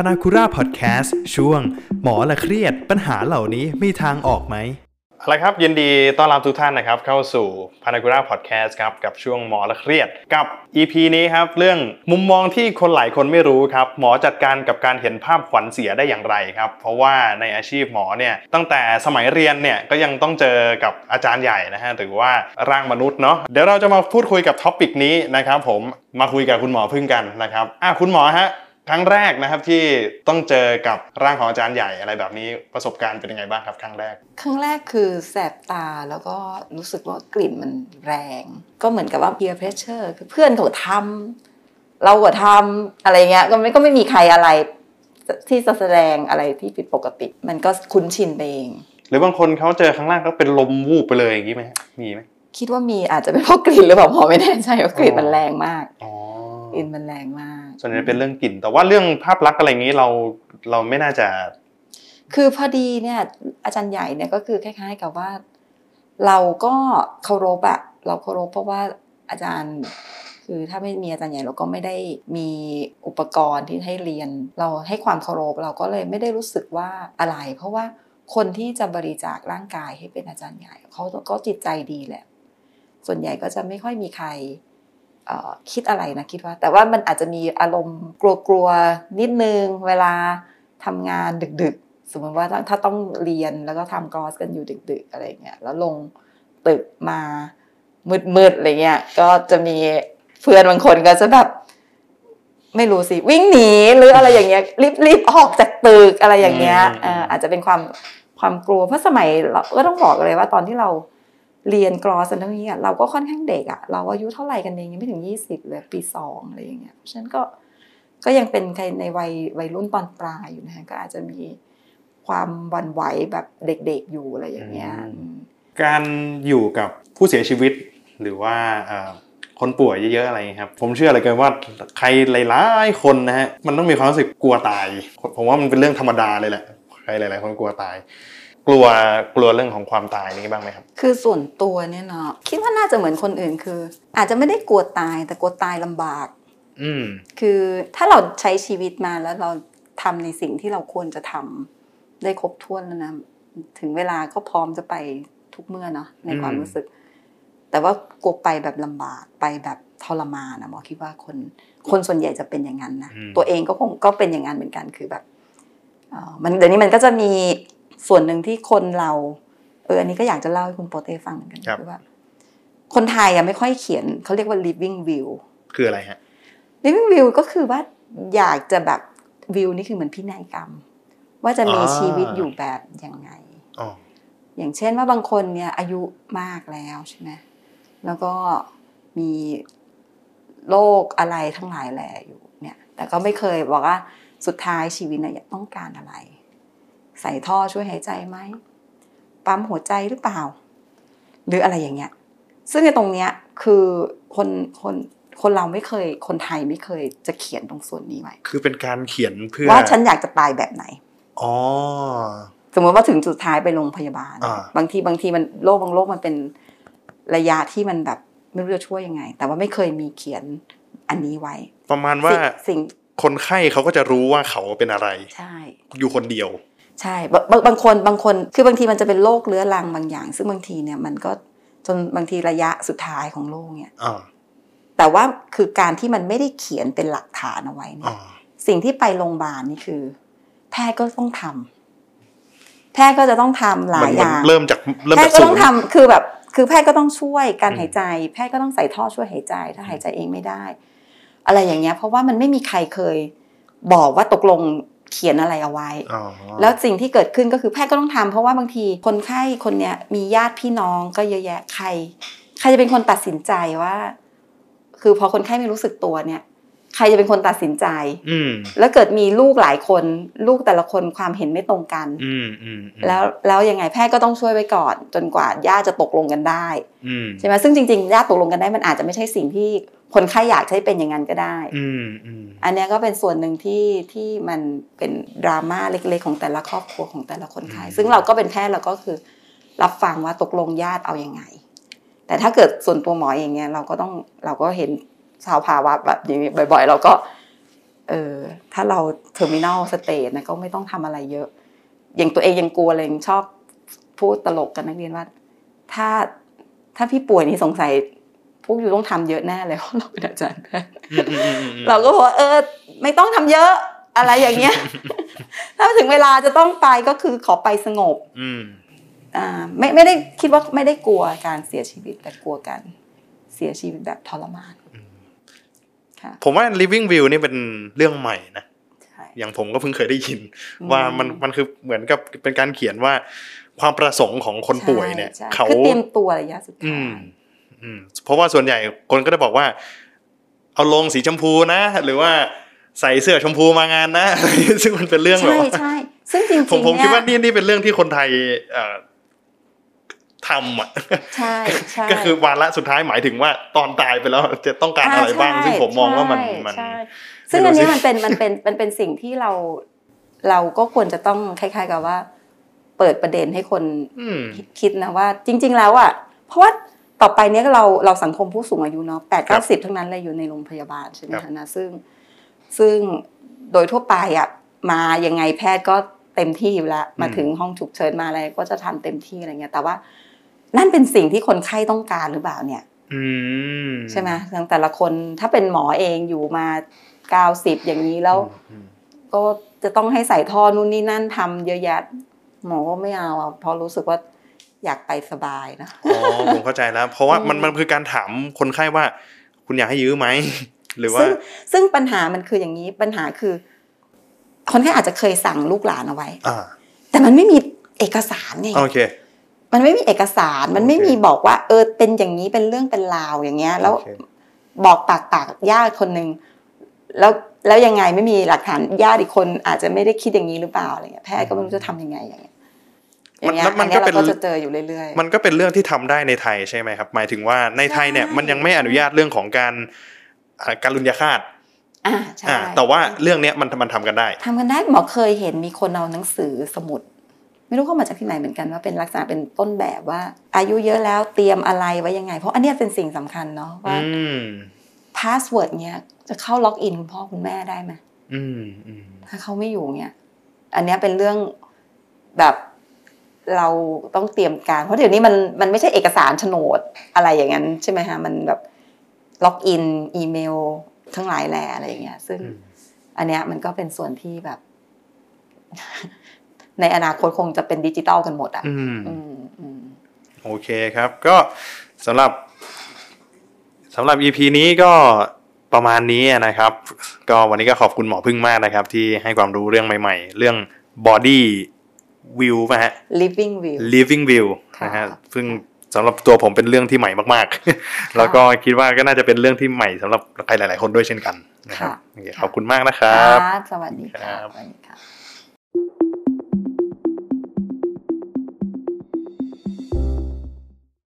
พานากุระพอดแคสต์ช่วง หมอละเครียดปัญหาเหล่านี้มีทางออกไหมอะไรครับยินดีต้อนรับทุกท่านนะครับเข้าสู่พานากุระพอดแคสต์ครับกับช่วงหมอละเครียดกับ EP นี้ครับเรื่องมุมมองที่คนหลายคนไม่รู้ครับหมอจัดการกับการเห็นภาพขวัญเสียได้อย่างไรครับเพราะว่าในอาชีพหมอเนี่ยตั้งแต่สมัยเรียนเนี่ยก็ยังต้องเจอกับอาจารย์ใหญ่นะฮะหรือว่าร่างมนุษย์เนาะเดี๋ยวเราจะมาพูดคุยกับ topic นี้นะครับผมมาคุยกับคุณหมอพึ่งกันนะครับอะคุณหมอฮะ ครั้งแรกนะครับที่ต้องเจอกับร่างของอาจารย์ใหญ่อะไรแบบนี้ประสบการณ์เป็นยังไงบ้างครับครั้งแรก ครั้งแรกคือแสบตาแล้วก็รู้สึกว่ากลิ่นมันแรง ก็เหมือนกับว่า peer pressure คือเพื่อนเขาทำเราก็ทำอะไรเงี้ยก็ไม่ก็ไม่มีใครอะไรที่จะแสดงอะไรที่ผิดปกติ มันก็คุ้นชินไปเอง หรือบางคนเขาเจอครั้งแรกก็เป็นลมวูบไปเลยอย่างนี้ไหมฮะมีไหมคิดว่ามีอาจจะเป็นเพราะกลิ่นหรือเปล่าหมอไม่แน่ใจว่ากลิ่นมันแรงมากอ๋อ กลิ่นมันแรงมาก ส่วนใหญ่เป็นเรื่องกลิ่น แต่ว่าเรื่องภาพลักษณ์อะไรอย่างนี้เราเราไม่น่าจะ คือพอดีเนี่ยอาจารย์ใหญ่เนี่ยก็คือคล้าย ๆ กับว่า เราก็เคารพอะเราเคารพเพราะว่าอาจารย์คือถ้าไม่มีอาจารย์ใหญ่เราก็ไม่ได้มีอุปกรณ์ที่ให้เรียน เราให้ความเคารพเราก็เลยไม่ได้รู้สึกว่าอะไร เพราะว่าคนที่จะบริจาคร่างกายให้เป็นอาจารย์ใหญ่เขาก็จิตใจดีแหละ ส่วนใหญ่ก็จะไม่ค่อยมีใครเอ่อ คิดอะไรนะคิดว่า แต่ว่ามันอาจจะมีอารมณ์กลัวๆนิดนึง เวลาทำงานดึกๆ สมมติว่าถ้าถ้าต้องเรียนแล้วก็ทำกรอสกันอยู่ดึก ๆ อะไรเงี้ยแล้วลงตึกมามืดๆอะไรเงี้ยก็จะมีเพื่อนบางคนก็จะแบบไม่รู้สิวิ่งหนีหรืออะไรอย่างเงี้ยรีบรีบออกจากตึกอะไรอย่างเงี้ยเอ่ออาจจะเป็นความความกลัวเพราะสมัยเราก็ต้องบอกเลยว่าตอนที่เรา เรียนกรอสอะไรนี้อะเราก็ค่อนข้างเด็กอะเราอายุเท่าไหร่กันเองยังไม่ถึงยี่สิบเลยปีสองอะไรอย่างเงี้ยเพราะฉะนั้นก็ก็ยังเป็นใครในวัยวัยรุ่นตอนปลายอยู่นะฮะก็อาจจะมีความหวันไหวแบบเด็กๆอยู่อะไรอย่างเงี้ยอืมการอยู่กับผู้เสียชีวิตหรือว่าเอ่อคนป่วยเยอะๆอะไรอย่างเงี้ยครับ ผมเชื่อเลยเกินว่าใครหลายๆคนนะฮะมันต้องมีความรู้สึกกลัวตาย ผมว่ามันเป็นเรื่องธรรมดาเลยแหละใครหลาย ๆ คนกลัวตาย กลัวกลัวเรื่องของความตายนี่บ้างไหมครับ คือส่วนตัวเนี่ยเนาะคิดว่าน่าจะเหมือนคนอื่นคือ อาจจะไม่ได้กลัวตายแต่กลัวตายลำบาก อืมคือถ้าเราใช้ชีวิตมาแล้วเราทำในสิ่งที่เราควรจะทำได้ครบถ้วนแล้วนะถึงเวลาก็พร้อมจะไปทุกเมื่อเนาะในความอืมรู้สึก แต่ว่ากลัวไปแบบลำบากไปแบบทรมานนะหมอคิดว่าคนคนส่วนใหญ่จะเป็นอย่างนั้นนะตัวเองก็คงก็เป็นอย่างนั้นเหมือนกันคือแบบเอ่อมันเดี๋ยวนี้มันก็จะมี ส่วนหนึ่งที่คนเราเอออันนี้ก็อยากจะเล่าให้คุณโปเต้ฟังเหมือนกันคือว่าคนไทยอะไม่ค่อยเขียนเขาเรียกว่า living will คืออะไรฮะ living will ก็คือว่าอยากจะแบบวิวนี่คือเหมือนพินัยกรรม ว่าจะมีอ่าชีวิตอยู่แบบยังไงอ๋ออย่างเช่นว่าบางคนเนี่ยอายุมากแล้วใช่ไหมแล้วก็มีโรคอะไรทั้งหลายแหล่อยู่เนี่ย แต่ก็ไม่เคยบอกว่าสุดท้ายชีวิตเนี่ยต้องการอะไร ใส่ท่อช่วยหายใจไหมปั๊มหัวใจหรือเปล่า หรืออะไรอย่างเงี้ย ซึ่งในตรงเนี้ยคือคนคนคนเราไม่เคยคนไทยไม่เคยจะเขียนตรงส่วนนี้ไว้คือเป็นการเขียนเพื่อว่าฉันอยากจะตายแบบไหนอ๋อสมมติว่าถึงจุดท้ายไปโรงพยาบาลอ่าบางทีบางทีมันโรคบางโรคมันเป็นระยะที่มันแบบไม่รู้จะช่วยยังไง แต่ว่าไม่เคยมีเขียนอันนี้ไว้ ประมาณว่าสิ่งสิ่งคนไข้เขาก็จะรู้ว่าเขาเป็นอะไร ใช่ อยู่คนเดียว ใช่บางบางบางคนบางคนคือบางทีมันจะเป็นโรคเรื้อรังบางอย่าง ซึ่งบางทีเนี่ยมันก็จนบางทีระยะสุดท้ายของโรคเนี่ยอ่าแต่ว่าคือการที่มันไม่ได้เขียนเป็นหลักฐานเอาไว้เนี่อ่ายสิ่งที่ไปโรงพยาบาลนี่คือ แพทย์ก็ต้องทำแพทย์ก็จะต้องทำหลายมันอย่างเริ่มจากเริ่มแพจาทกย์ก็ศูต้อนงย์ทำคือแบบ คือแพทย์ก็ต้องช่วยการอืมหายใจ แพทย์ก็ต้องใส่ท่อช่วยหายใจ ถ้าหายใจเองไม่ได้ อะไรอย่างเงี้ย เพราะว่ามันไม่มีใครเคยบอกว่าตกลง เขียนอะไรเอาไว้อ๋อแล้วสิ่งที่เกิดขึ้นก็คือแพทย์ก็ต้องทำเพราะว่าบางทีคนไข้คนเนี้ยมีญาติพี่น้องก็เยอะแยะใคร ใครจะเป็นคนตัดสินใจว่า คือพอคนไข้ไม่รู้สึกตัวเนี่ย ใครจะเป็นคนตัดสินใจ อืมแล้วเกิดมีลูกหลายคนลูกแต่ละคนความเห็นไม่ตรงกัน อืมอืมอืมแล้วแล้วยังไงแพทย์ก็ต้องช่วยไว้ก่อน จนกว่าญาติจะตกลงกันได้อืมใช่ไหมซึ่งจริงๆญาติตกลงกันได้มันอาจจะไม่ใช่สิ่งที่ คนไข้อยากให้เป็นอย่างนั้นก็ได้อืมอืมอันเนี้ยก็เป็นส่วนหนึ่งที่ที่มันเป็นดราม่าเล็กๆของแต่ละครอบครัวของแต่ละคนไข้ซึ่งเราก็เป็นแพทย์เราก็คือ รับฟังว่าตกลงญาติเอาอย่างไง แต่ถ้าเกิดส่วนตัวหมออย่างเงี้ยเราก็ต้องเราก็เห็นสาวภาวะแบบอย่างนี้บ่อย ๆ เราก็ เออถ้าเรา terminal state นะก็ไม่ต้องทำอะไรเยอะ อย่างตัวเองยังกลัวเลยยังชอบพูดตลกกับนักเรียนว่า ถ้าถ้าพี่ป่วยนี่สงสัย พวก you ต้องทำเยอะแน่เลยเพราะเราเป็นอาจารย์แพทย์อืมอืมอืมอืมเราก็บอกว่าเออ ไม่ต้องทำเยอะอะไรอย่างเงี้ย ถ้าถึงเวลาจะต้องไปก็คือขอไปสงบอืมอ่าไม่ไม่ได้คิดว่าไม่ได้กลัวการเสียชีวิตแต่กลัวการเสียชีวิตแบบทรมานค่ะผมว่า living view นี่เป็นเรื่องใหม่นะใช่อย่างผมก็เพิ่งเคยได้ยินอืมว่ามันมันคือเหมือนกับเป็นการเขียนว่า ความประสงค์ของคนป่วยเนี่ยใช่เขาคือเตรียมตัวระยะสุดอืท้ายมอืม เพราะว่าส่วนใหญ่คนก็จะบอกว่า เอาลงสีชมพูนะ หรือว่าใส่เสื้อชมพูมางานนะ ซึ่งมันเป็นเรื่องแบบใช่ว่าใช่ซึ่งจริงๆผมผมคิดว่าเนี่ยนี่นี่เป็นเรื่องที่คนไทยเอ่อทำอะใช่ใช่ก็คือวาระสุดท้ายหมายถึงว่าตอนตายไปแล้วจะต้องการอะไรบ้างใช่ซึ่งผมมองว่ามันใช่มันใช่ซึ่งอันไม่รู้นี้สิมันเป็นมันเป็นมันเป็นสิ่งที่เราเราก็ควรจะต้องคล้าย ๆ กับว่า เปิดประเด็นให้คนอืมคิดนะว่า จริง ๆ แล้วอะเพราะว่า ต่อไปเนี้ยเราเราสังคมผู้สูงอายุเนาะแปดครัเก้าบสิบทั้งนั้นเลยอยู่ในโรงพยาบาลใช่ไหมครัคะบนะซึ่งซึ่งโดยทั่วไปอะมายังไงแพทย์ก็เต็มที่อยู่แล้วมาถึงห้องฉุกเฉินมาอะไรก็จะทำเต็มที่อะไรเงี้ย แต่ว่านั่นเป็นสิ่งที่คนไข้ต้องการหรือเปล่าเนี่ยอืมใช่ไหมทั้งแต่ละคนถ้าเป็นหมอเองอยู่มาเก้าสิบอย่างนี้แล้วอืมก็จะต้องให้ใส่ท่อนู่นนี่นั่นทำเยอะแยะหมอก็ไม่เอาอะเพราะรู้สึกว่า อยากไปสบายนะอ๋อผมเข้าใจแล้ว เพราะว่ามันอืมมันคือการถามคนไข้ว่า คุณอยากให้ยื้อไหมหรือว่าซึ่งซึ่งปัญหามันคืออย่างนี้ปัญหาคือ คนไข้อาจจะเคยสั่งลูกหลานเอาไว้อ่าแต่มันไม่มีเอกสารไงโอเค มันไม่มีเอกสารมันไม่โอเคมีบอกว่า เออเป็นอย่างนี้เป็นเรื่องเป็นราวอย่างเงี้ย แล้วโอเคบอกปากปากญาติคนหนึ่งแล้วแล้วยังไงไม่มีหลักฐานญาติอีกคนอาจจะไม่ได้คิดอย่างนี้หรือเปล่าอะไรเงี้ยแพทย์ก็ไม่รู้จะทำยังไงอย่างเงี้ยอย่างเงี้ย มันมัอันนเนี้ยก็เป็นเราก็จะเจออยู่เรื่อยๆมันก็เป็นเรื่องที่ทำได้ในไทยใช่ไหมครับ หมายถึงว่าในไทยเนี่ยใช่มันยังไม่อนุญาตเรื่องของการอ่าการลุนยาฆาตอ่าใช่อ่าแต่ว่าเรื่องเนี้ยมันมันทำกันได้ทำกันได้หมอเคยเห็นมีคนเอาหนังสือสมุด ไม่รู้เข้ามาจากที่ไหนเหมือนกันว่าเป็นลักษณะเป็นต้นแบบว่า อายุเยอะแล้วเตรียมอะไรไว้ยังไง เพราะอันเนี้ยเป็นสิ่งสำคัญเนาะว่าอืม password เนี้ยจะเข้า login คุณพ่อคุณแม่ได้ไหมอืมอืมถ้าเขาไม่อยู่เนี่ยอันเนี้ยเป็นเรื่องแบบ เราต้องเตรียมการ เพราะเดี๋ยวนี้มันมันไม่ใช่เอกสารโฉนดอะไรอย่างนั้นใช่ไหมฮะมันแบบล็อกอินอีเมล ทั้งหลายแหล่อะไรอย่างเงี้ย ซึ่งอืมอันเนี้ยมันก็เป็นส่วนที่แบบ ในอนาคตคงจะเป็นดิจิตอลกันหมดอะอืมอืมอืมโอเคครับ ก็สำหรับสำหรับ EP นี้ก็ประมาณนี้นะครับ ก็วันนี้ก็ขอบคุณหมอพึ่งมากนะครับ ที่ให้ความรู้เรื่องใหม่ ๆ เรื่อง body view ป่ะฮะ living view living view ค่ะนะฮะซึ่งสำหรับตัวผมเป็นเรื่องที่ใหม่มากๆ แล้วก็คิดว่าก็น่าจะเป็นเรื่องที่ใหม่สำหรับใครหลาย ๆ คนด้วยเช่นกันนะครับค่ะโอเคค่ะขอบคุณมากนะคครัรับบสวัสดีครัค่ะบสวัสดีค่ะ